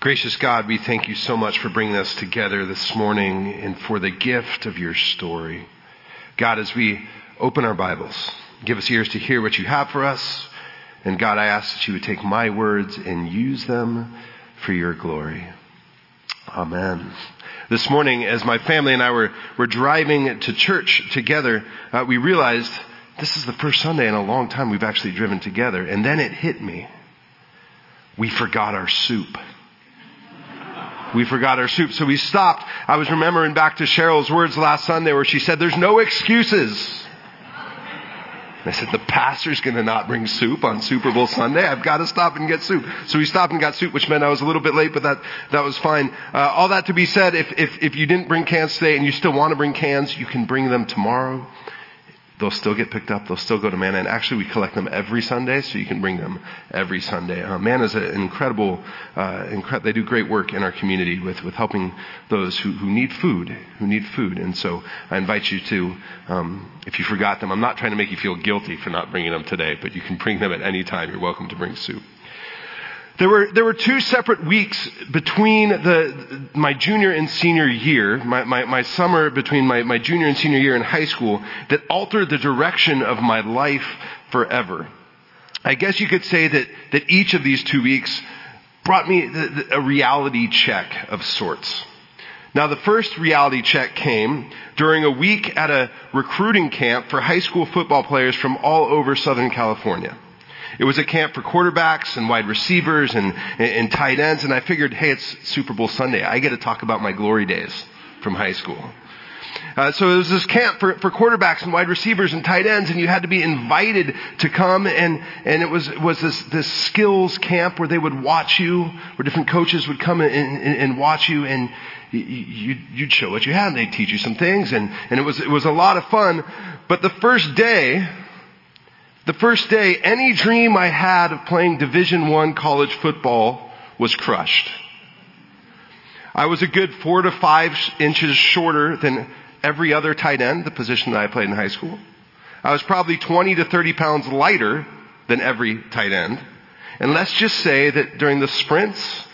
Gracious God, we thank you so much for bringing us together this morning and for the gift of your story. God, as we open our Bibles, give us ears to hear what you have for us. And God, I ask that you would take my words and use them for your glory. Amen. This morning, as my family and I were, were driving to church together, uh, we realized this is the first Sunday in a long time we've actually driven together. And then it hit me. We forgot our soup. We forgot our soup. So we stopped. I was remembering back to Cheryl's words last Sunday where she said, there's no excuses. I said, the pastor's going to not bring soup on Super Bowl Sunday. I've got to stop and get soup. So we stopped and got soup, which meant I was a little bit late, but that, that was fine. Uh, all that to be said, if, if, if you didn't bring cans today and you still want to bring cans, you can bring them tomorrow. They'll still get picked up. They'll still go to Manna. And actually, we collect them every Sunday, so you can bring them every Sunday. Uh, Manna is an incredible, uh, incre- they do great work in our community with, with helping those who, who need food, who need food. And so I invite you to, um, if you forgot them, I'm not trying to make you feel guilty for not bringing them today, but you can bring them at any time. You're welcome to bring soup. There were, there were two separate weeks between the, my junior and senior year, my, my, my summer between my, my junior and senior year in high school, that altered the direction of my life forever. I guess you could say that, that each of these two weeks brought me a reality check of sorts. Now the first reality check came during a week at a recruiting camp for high school football players from all over Southern California. It was a camp for quarterbacks and wide receivers and, and, tight ends, and I figured, hey, it's Super Bowl Sunday. I get to talk about my glory days from high school. Uh, so it was this camp for, for quarterbacks and wide receivers and tight ends, and you had to be invited to come. And and it was was this this skills camp where they would watch you, where different coaches would come and, and, and watch you, and you, you'd show what you had. And they'd teach you some things, and and it was it was a lot of fun. But the first day, the first day, any dream I had of playing Division One college football was crushed. I was a good four to five inches shorter than every other tight end, the position that I played in high school. I was probably 20 to 30 pounds lighter than every tight end. And let's just say that during the sprints,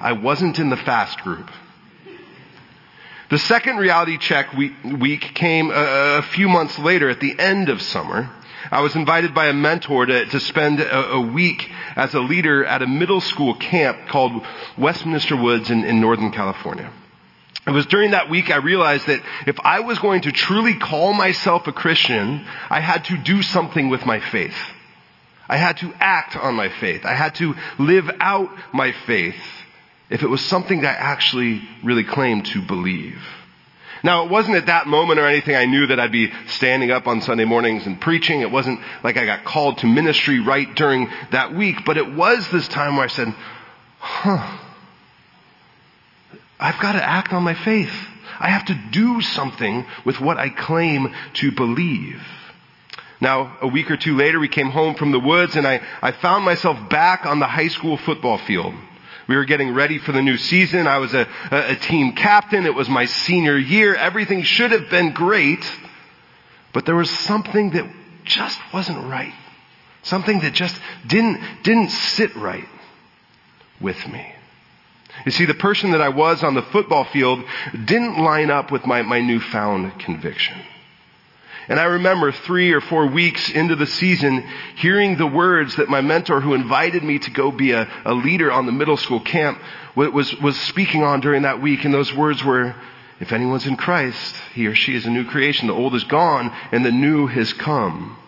I wasn't in the fast group. The second reality check week came a few months later at the end of summer. I was invited by a mentor to, to spend a, a, week as a leader at a middle school camp called Westminster Woods in, in Northern California. It was during that week I realized that if I was going to truly call myself a Christian, I had to do something with my faith. I had to act on my faith. I had to live out my faith if it was something that I actually really claimed to believe. Now, it wasn't at that moment or anything I knew that I'd be standing up on Sunday mornings and preaching. It wasn't like I got called to ministry right during that week, but it was this time where I said, huh, I've got to act on my faith. I have to do something with what I claim to believe. Now, a week or two later, we came home from the woods and I, I found myself back on the high school football field. We were getting ready for the new season. I was a, a, team captain. It was my senior year. Everything should have been great, but there was something that just wasn't right. Something that just didn't, didn't sit right with me. You see, the person that I was on the football field didn't line up with my, my newfound conviction. And I remember three or four weeks into the season hearing the words that my mentor who invited me to go be a, a leader on the middle school camp was, was speaking on during that week. And those words were, if anyone's in Christ, he or she is a new creation. The old is gone and the new has come.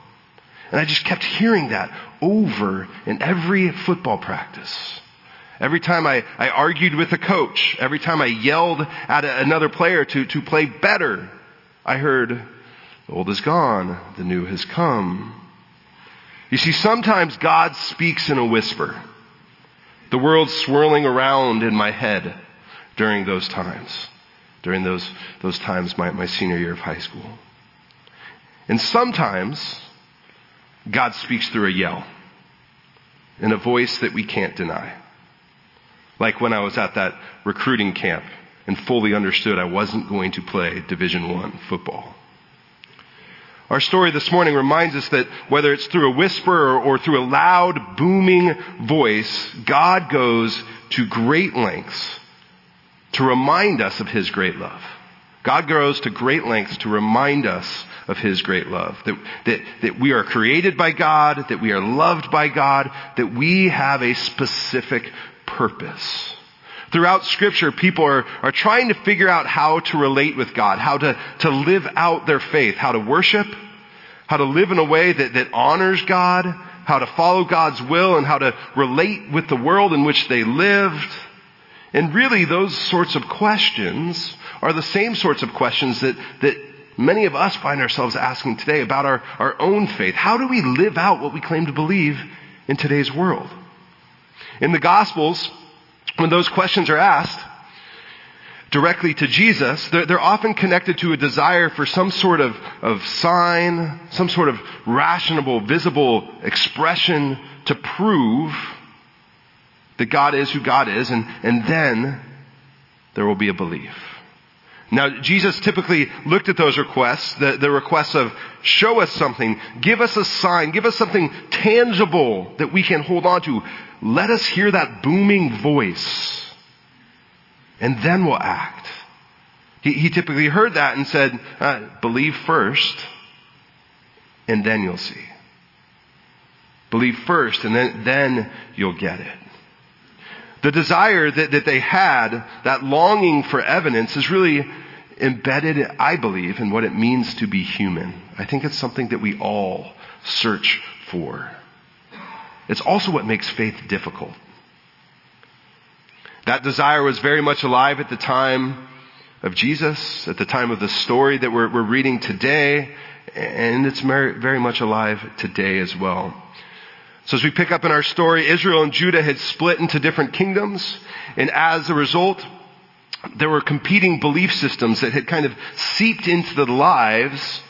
And I just kept hearing that over in every football practice. Every time I, I argued with a coach, every time I yelled at another player to, to play better, I heard, the old is gone, the new has come. You see, sometimes God speaks in a whisper. The world swirling around in my head during those times, during those, those times, my, my senior year of high school. And sometimes God speaks through a yell in a voice that we can't deny. Like when I was at that recruiting camp and fully understood I wasn't going to play Division One football. Our story this morning reminds us that whether it's through a whisper or, through a loud, booming voice, God goes to great lengths to remind us of His great love. God goes to great lengths to remind us of His great love. That, that, that we are created by God, that we are loved by God, that we have a specific purpose. Throughout scripture, people are, are trying to figure out how to relate with God, how to, to live out their faith, how to worship, how to live in a way that, that honors God, how to follow God's will, and how to relate with the world in which they lived. And really, those sorts of questions are the same sorts of questions that, that many of us find ourselves asking today about our, our own faith. How do we live out what we claim to believe in today's world? In the Gospels, when those questions are asked directly to Jesus, they're, they're, often connected to a desire for some sort of, of sign, some sort of rational, visible expression to prove that God is who God is, and, and then there will be a belief. Now, Jesus typically looked at those requests, the, the requests of, show us something, give us a sign, give us something tangible that we can hold on to. Let us hear that booming voice, and then we'll act. He, he typically heard that and said, uh, believe first, and then you'll see. Believe first, and then, then you'll get it. The desire that, that they had, that longing for evidence, is really embedded, I believe, in what it means to be human. I think it's something that we all search for. It's also what makes faith difficult. That desire was very much alive at the time of Jesus, at the time of the story that we're, we're reading today, and it's very much alive today as well. So as we pick up in our story, Israel and Judah had split into different kingdoms, and as a result, there were competing belief systems that had kind of seeped into the lives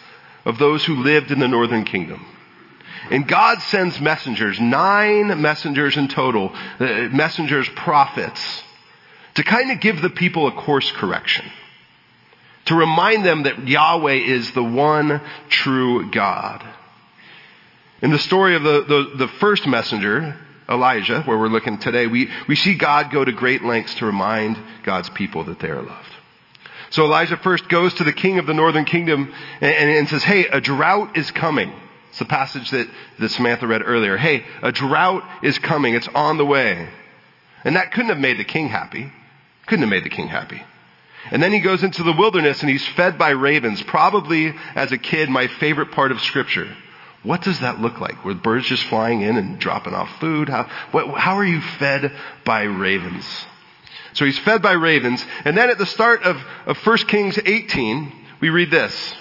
of those who lived in the northern kingdom. And God sends messengers, nine messengers in total, uh, messengers, prophets, to kind of give the people a course correction. To remind them that Yahweh is the one true God. In the story of the, the, the, first messenger, Elijah, where we're looking today, we, we see God go to great lengths to remind God's people that they are loved. So Elijah first goes to the king of the northern kingdom and, and, and says, hey, a drought is coming. It's the passage that, that Samantha read earlier. Hey, a drought is coming. It's on the way. And that couldn't have made the king happy. Couldn't have made the king happy. And then he goes into the wilderness and he's fed by ravens. Probably as a kid, my favorite part of scripture. What does that look like? Were birds just flying in and dropping off food? How, what, how are you fed by ravens? So he's fed by ravens. And then at the start of, of 1 Kings 18, we read this.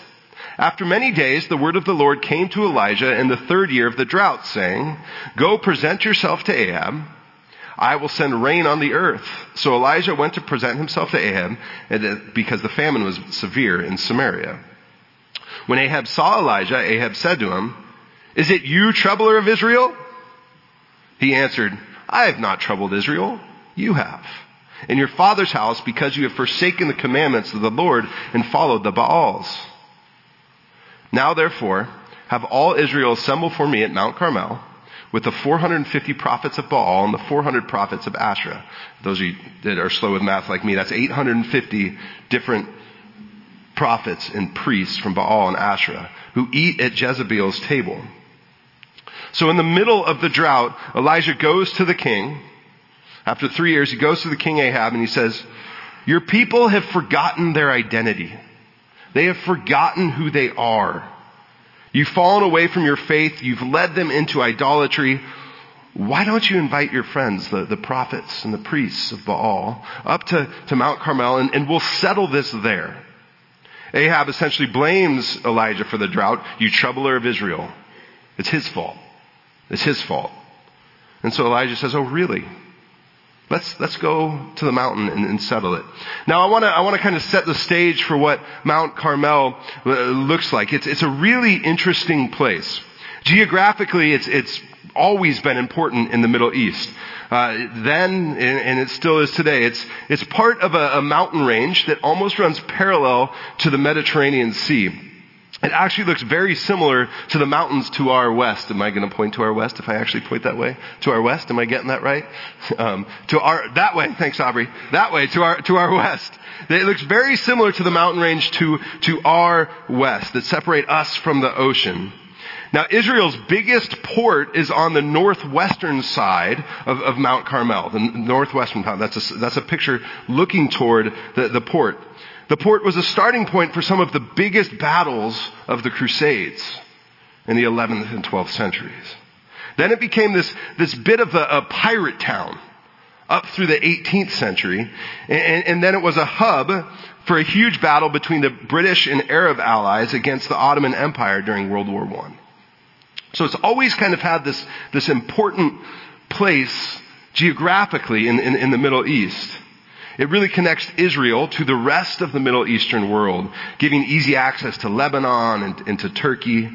After many days, the word of the Lord came to Elijah in the third year of the drought, saying, Go present yourself to Ahab. I will send rain on the earth. So Elijah went to present himself to Ahab because the famine was severe in Samaria. When Ahab saw Elijah, Ahab said to him, is it you, troubler of Israel? He answered, I have not troubled Israel. You have. In your father's house because you have forsaken the commandments of the Lord and followed the Baals. Now therefore, have all Israel assemble for me at Mount Carmel with the 450 prophets of Baal and the 400 prophets of Asherah. Those of you that are slow with math like me, that's 850 different prophets and priests from Baal and Asherah who eat at Jezebel's table. So in the middle of the drought, Elijah goes to the king. After three years, he goes to the king Ahab and he says, your people have forgotten their identity. They have forgotten who they are. You've fallen away from your faith. You've led them into idolatry. Why don't you invite your friends, the, the prophets and the priests of Baal, up to, to Mount Carmel and, and we'll settle this there. Ahab essentially blames Elijah for the drought. You troubler of Israel. It's his fault. It's his fault. And so Elijah says, Oh, really? Let's, let's go to the mountain and, and settle it. Now I want to, I want to kind of set the stage for what Mount Carmel uh, looks like. It's, it's a really interesting place. Geographically, it's, it's always been important in the Middle East. Uh, then, and, and, it still is today, it's, it's part of a, a mountain range that almost runs parallel to the Mediterranean Sea. It actually looks very similar to the mountains to our west. Am I going to point to our west if I actually point that way? To our west? Am I getting that right? Um, to our, that way. Thanks, Aubrey. That way, to our, to our west. It looks very similar to the mountain range to, to our west that separate us from the ocean. Now, Israel's biggest port is on the northwestern side of, of Mount Carmel, the northwestern part. That's a, that's a picture looking toward the, the port. The port was a starting point for some of the biggest battles of the Crusades in the 11th and 12th centuries. Then it became this, this bit of a, a pirate town up through the 18th century. And, and, then it was a hub for a huge battle between the British and Arab allies against the Ottoman Empire during World War I. So it's always kind of had this, this important place geographically in, in, in the Middle East. It really connects Israel to the rest of the Middle Eastern world, giving easy access to Lebanon and, and to Turkey.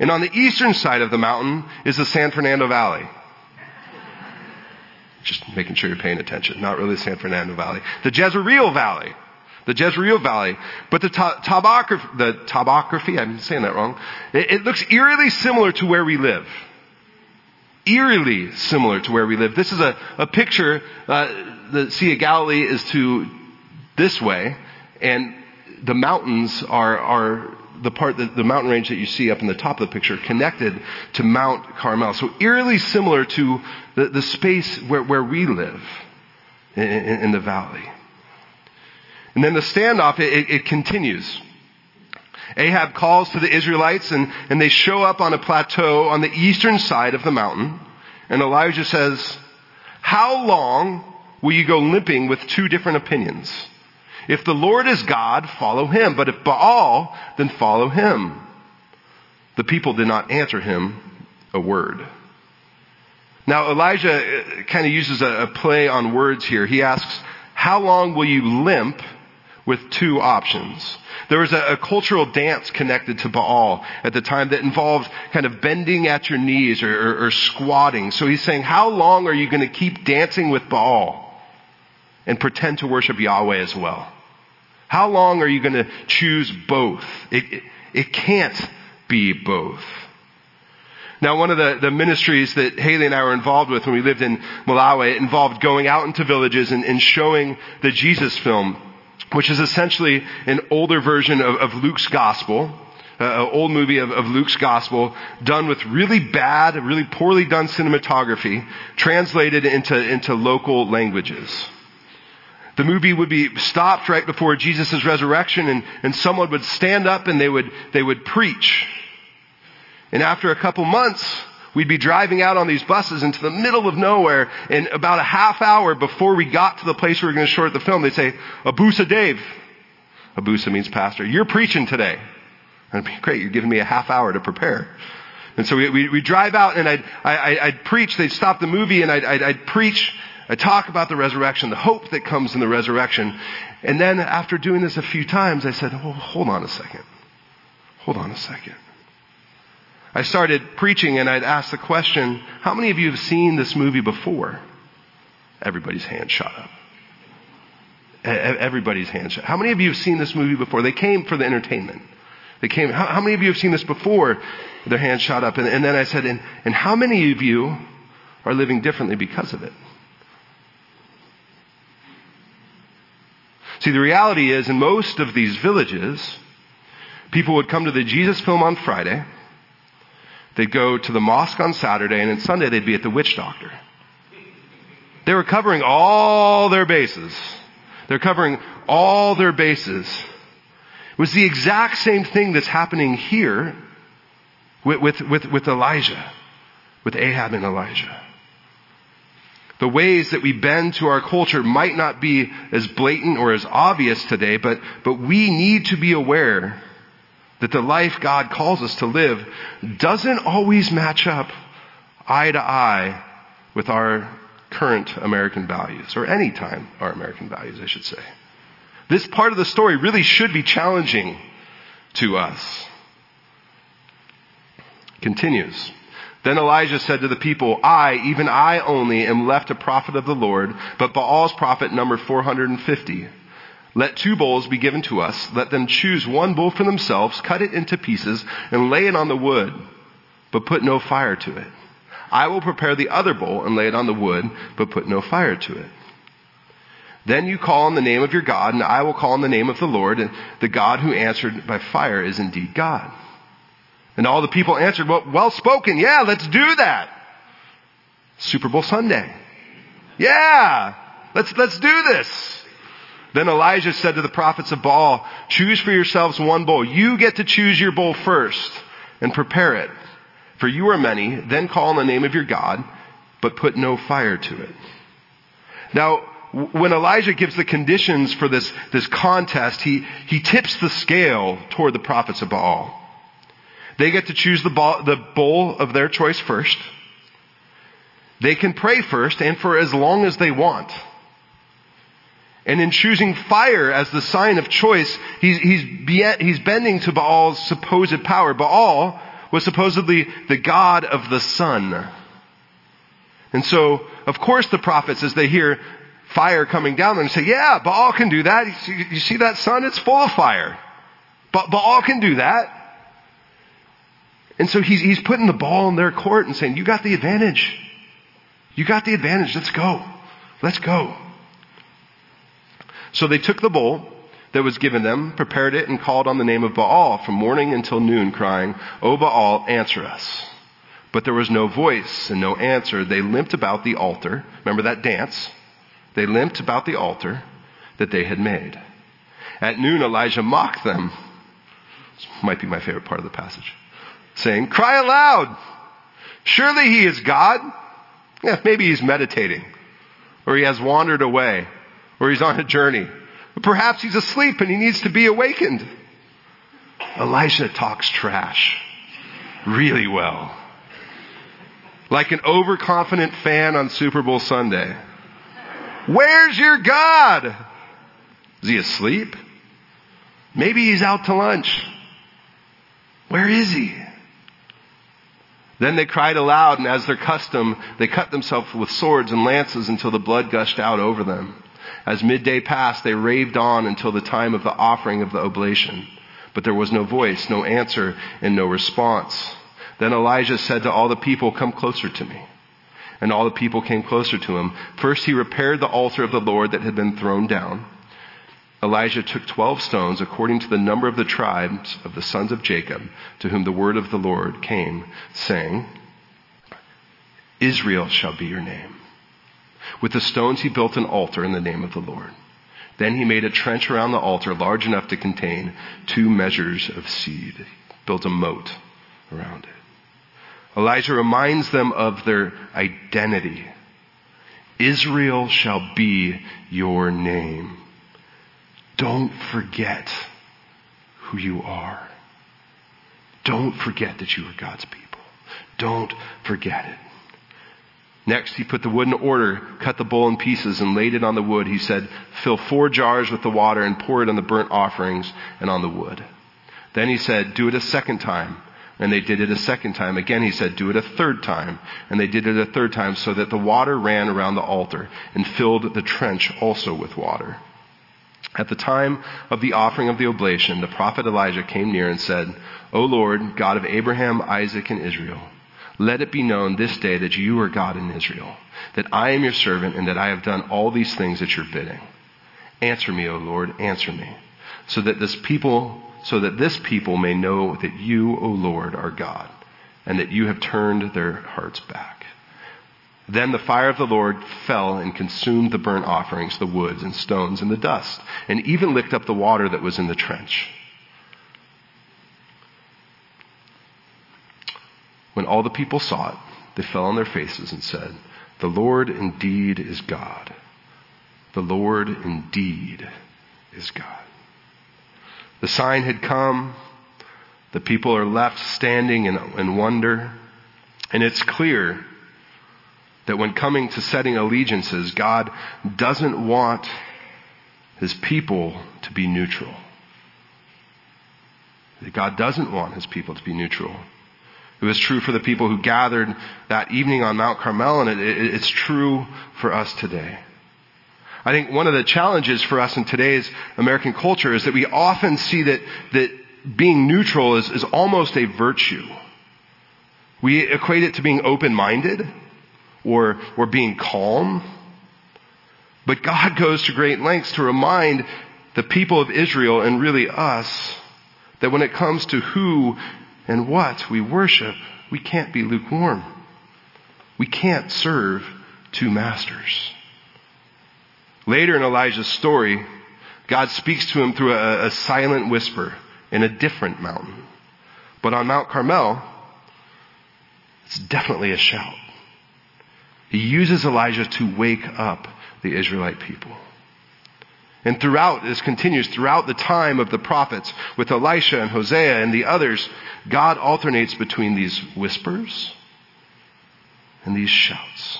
And on the eastern side of the mountain is the San Fernando Valley. Just making sure you're paying attention. Not really the San Fernando Valley. The Jezreel Valley. The Jezreel Valley. But the, to- topography, the topography, I'm saying that wrong. It, it looks eerily similar to where we live eerily similar to where we live. This is a, a picture, uh, the Sea of Galilee is to this way, and the mountains are, are the part that the mountain range that you see up in the top of the picture connected to Mount Carmel. So eerily similar to the, the space where, where we live in, in, in the valley. And then the standoff, it, it, it continues. Ahab calls to the Israelites and, and they show up on a plateau on the eastern side of the mountain. And Elijah says, how long will you go limping with two different opinions? If the Lord is God, follow him. But if Baal, then follow him. The people did not answer him a word. Now Elijah uh, kind of uses a, a play on words here. He asks, how long will you limp with two options? There was a, a, cultural dance connected to Baal at the time that involved kind of bending at your knees or, or, or squatting. So he's saying, how long are you going to keep dancing with Baal and pretend to worship Yahweh as well? How long are you going to choose both? It, it, it can't be both. Now, one of the, the ministries that Haley and I were involved with when we lived in Malawi involved going out into villages and, and showing the Jesus film which is essentially an older version of, of Luke's gospel, uh, an old movie of, of, Luke's gospel done with really bad, really poorly done cinematography, translated into, into local languages. The movie would be stopped right before Jesus' resurrection and, and someone would stand up and they would, they would preach. And after a couple months, We'd be driving out on these buses into the middle of nowhere, and about a half hour before we got to the place we were going to short the film, they'd say, Abusa Dave. Abusa means pastor. You're preaching today. And I'd be great. You're giving me a half hour to prepare. And so we, we, we drive out and I'd, I, I'd preach. They'd stop the movie and I'd, I'd, I'd preach. I'd talk about the resurrection, the hope that comes in the resurrection. And then after doing this a few times, I said, oh, hold on a second. Hold on a second. I started preaching and I'd ask the question, how many of you have seen this movie before? Everybody's hand shot up. Everybody's hand shot. How many of you have seen this movie before? They came for the entertainment. They came, how, how many of you have seen this before? Their hands shot up. And, and then I said, and, and how many of you are living differently because of it? See, the reality is in most of these villages, people would come to the Jesus film on Friday, They'd go to the mosque on Saturday, and then Sunday they'd be at the witch doctor. They were covering all their bases. They're covering all their bases. It was the exact same thing that's happening here with, with, with, with Elijah, with Ahab and Elijah. The ways that we bend to our culture might not be as blatant or as obvious today, but, but we need to be aware that the life God calls us to live doesn't always match up eye to eye with our current American values, or any time our American values, I should say. This part of the story really should be challenging to us. Continues. Then Elijah said to the people, I, even I only, am left a prophet of the Lord, but Baal's prophet number 450. Let two bowls be given to us. Let them choose one bull for themselves, cut it into pieces, and lay it on the wood, but put no fire to it. I will prepare the other bowl and lay it on the wood, but put no fire to it. Then you call on the name of your God, and I will call on the name of the Lord, and the God who answered by fire is indeed God. And all the people answered, well, well spoken. Yeah, let's do that. Super Bowl Sunday. Yeah, let's, let's do this. Then Elijah said to the prophets of Baal, choose for yourselves one bull. You get to choose your bull first and prepare it. For you are many, then call on the name of your God, but put no fire to it. Now, when Elijah gives the conditions for this, this contest, he, he tips the scale toward the prophets of Baal. They get to choose the, the bull of their choice first. They can pray first and for as long as they want. And in choosing fire as the sign of choice, he's, he's, he's bending to Baal's supposed power. Baal was supposedly the god of the sun. And so, of course, the prophets, as they hear fire coming down, and say, yeah, Baal can do that. You see, you see that sun? It's full of fire. But Baal can do that. And so he's, he's putting the ball in their court and saying, you got the advantage. You got the advantage. Let's go. Let's go. So they took the bowl that was given them, prepared it, and called on the name of Baal from morning until noon, crying, O Baal, answer us. But there was no voice and no answer. They limped about the altar. Remember that dance? They limped about the altar that they had made. At noon, Elijah mocked them. This might be my favorite part of the passage. Saying, cry aloud. Surely he is God. Yeah, maybe he's meditating. Or he has wandered away or he's on a journey. Perhaps he's asleep and he needs to be awakened. Elisha talks trash really well. Like an overconfident fan on Super Bowl Sunday. Where's your God? Is he asleep? Maybe he's out to lunch. Where is he? Then they cried aloud, and as their custom, they cut themselves with swords and lances until the blood gushed out over them. As midday passed, they raved on until the time of the offering of the oblation. But there was no voice, no answer, and no response. Then Elijah said to all the people, Come closer to me. And all the people came closer to him. First he repaired the altar of the Lord that had been thrown down. Elijah took twelve stones according to the number of the tribes of the sons of Jacob, to whom the word of the Lord came, saying, Israel shall be your name. With the stones he built an altar in the name of the Lord. Then he made a trench around the altar large enough to contain two measures of seed. Built a moat around it. Elijah reminds them of their identity. Israel shall be your name. Don't forget who you are. Don't forget that you are God's people. Don't forget it. Next, he put the wood in order, cut the bowl in pieces, and laid it on the wood. He said, Fill four jars with the water and pour it on the burnt offerings and on the wood. Then he said, Do it a second time. And they did it a second time. Again, he said, Do it a third time. And they did it a third time so that the water ran around the altar and filled the trench also with water. At the time of the offering of the oblation, the prophet Elijah came near and said, O Lord, God of Abraham, Isaac, and Israel, let it be known this day that you are God in Israel, that I am your servant, and that I have done all these things at your bidding. Answer me, O Lord, answer me, so that this people, so that this people may know that you, O Lord, are God, and that you have turned their hearts back. Then the fire of the Lord fell and consumed the burnt offerings, the woods and stones and the dust, and even licked up the water that was in the trench. When all the people saw it, they fell on their faces and said, The Lord indeed is God. The Lord indeed is God. The sign had come. The people are left standing in, in wonder. And it's clear that when coming to setting allegiances, God doesn't want his people to be neutral. God doesn't want his people to be neutral. It was true for the people who gathered that evening on Mount Carmel, and it, it, it's true for us today. I think one of the challenges for us in today's American culture is that we often see that, that being neutral is, is almost a virtue. We equate it to being open-minded or, or being calm. But God goes to great lengths to remind the people of Israel and really us that when it comes to who and what we worship, we can't be lukewarm. We can't serve two masters. Later in Elijah's story, God speaks to him through a, a silent whisper in a different mountain. But on Mount Carmel, it's definitely a shout. He uses Elijah to wake up the Israelite people. And throughout, this continues, throughout the time of the prophets with Elisha and Hosea and the others, God alternates between these whispers and these shouts.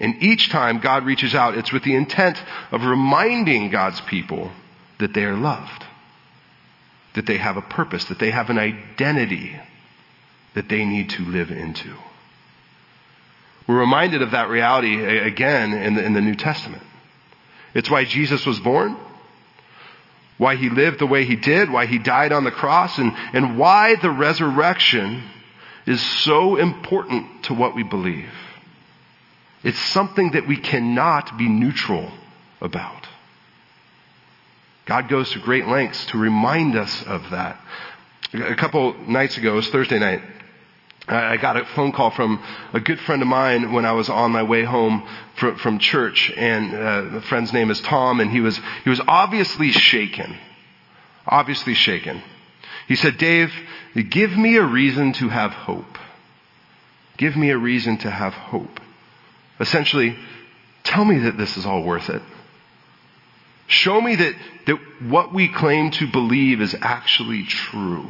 And each time God reaches out, it's with the intent of reminding God's people that they are loved, that they have a purpose, that they have an identity that they need to live into. We're reminded of that reality again in the, in the New Testament. It's why Jesus was born, why he lived the way he did, why he died on the cross, and, and why the resurrection is so important to what we believe. It's something that we cannot be neutral about. God goes to great lengths to remind us of that. A couple nights ago, it was Thursday night, I got a phone call from a good friend of mine when I was on my way home from, from church, and uh, the friend's name is Tom, and he was he was obviously shaken, obviously shaken. He said, "Dave, give me a reason to have hope. Give me a reason to have hope. Essentially, tell me that this is all worth it. Show me that that what we claim to believe is actually true."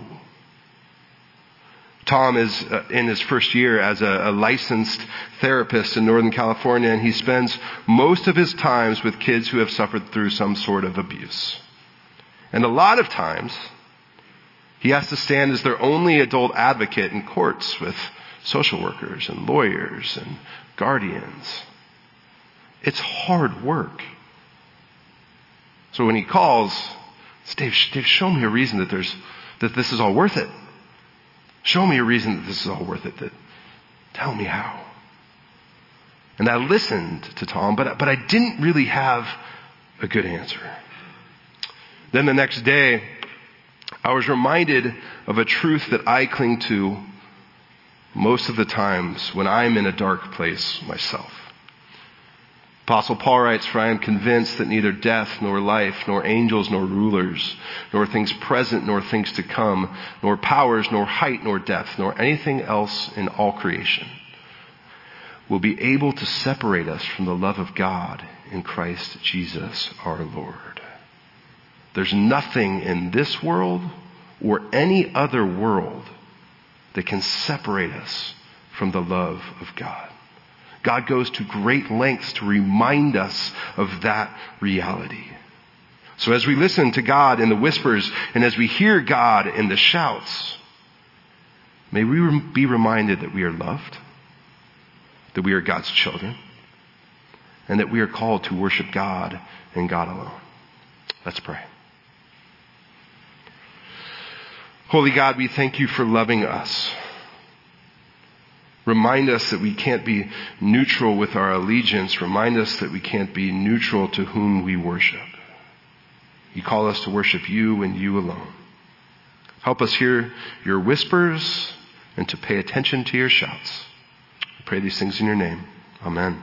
Tom is uh, in his first year as a, a, licensed therapist in Northern California, and he spends most of his times with kids who have suffered through some sort of abuse. And a lot of times, he has to stand as their only adult advocate in courts with social workers and lawyers and guardians. It's hard work. So when he calls, Dave, Dave, show me a reason that there's, that this is all worth it. Show me a reason that this is all worth it. That, tell me how. And I listened to Tom, but, but I didn't really have a good answer. Then the next day, I was reminded of a truth that I cling to most of the times when I'm in a dark place myself. Apostle Paul writes, For I am convinced that neither death, nor life, nor angels, nor rulers, nor things present, nor things to come, nor powers, nor height, nor depth, nor anything else in all creation will be able to separate us from the love of God in Christ Jesus our Lord. There's nothing in this world or any other world that can separate us from the love of God. God goes to great lengths to remind us of that reality. So as we listen to God in the whispers and as we hear God in the shouts, may we be reminded that we are loved, that we are God's children, and that we are called to worship God and God alone. Let's pray. Holy God, we thank you for loving us. Remind us that we can't be neutral with our allegiance. Remind us that we can't be neutral to whom we worship. You call us to worship you and you alone. Help us hear your whispers and to pay attention to your shouts. I pray these things in your name. Amen.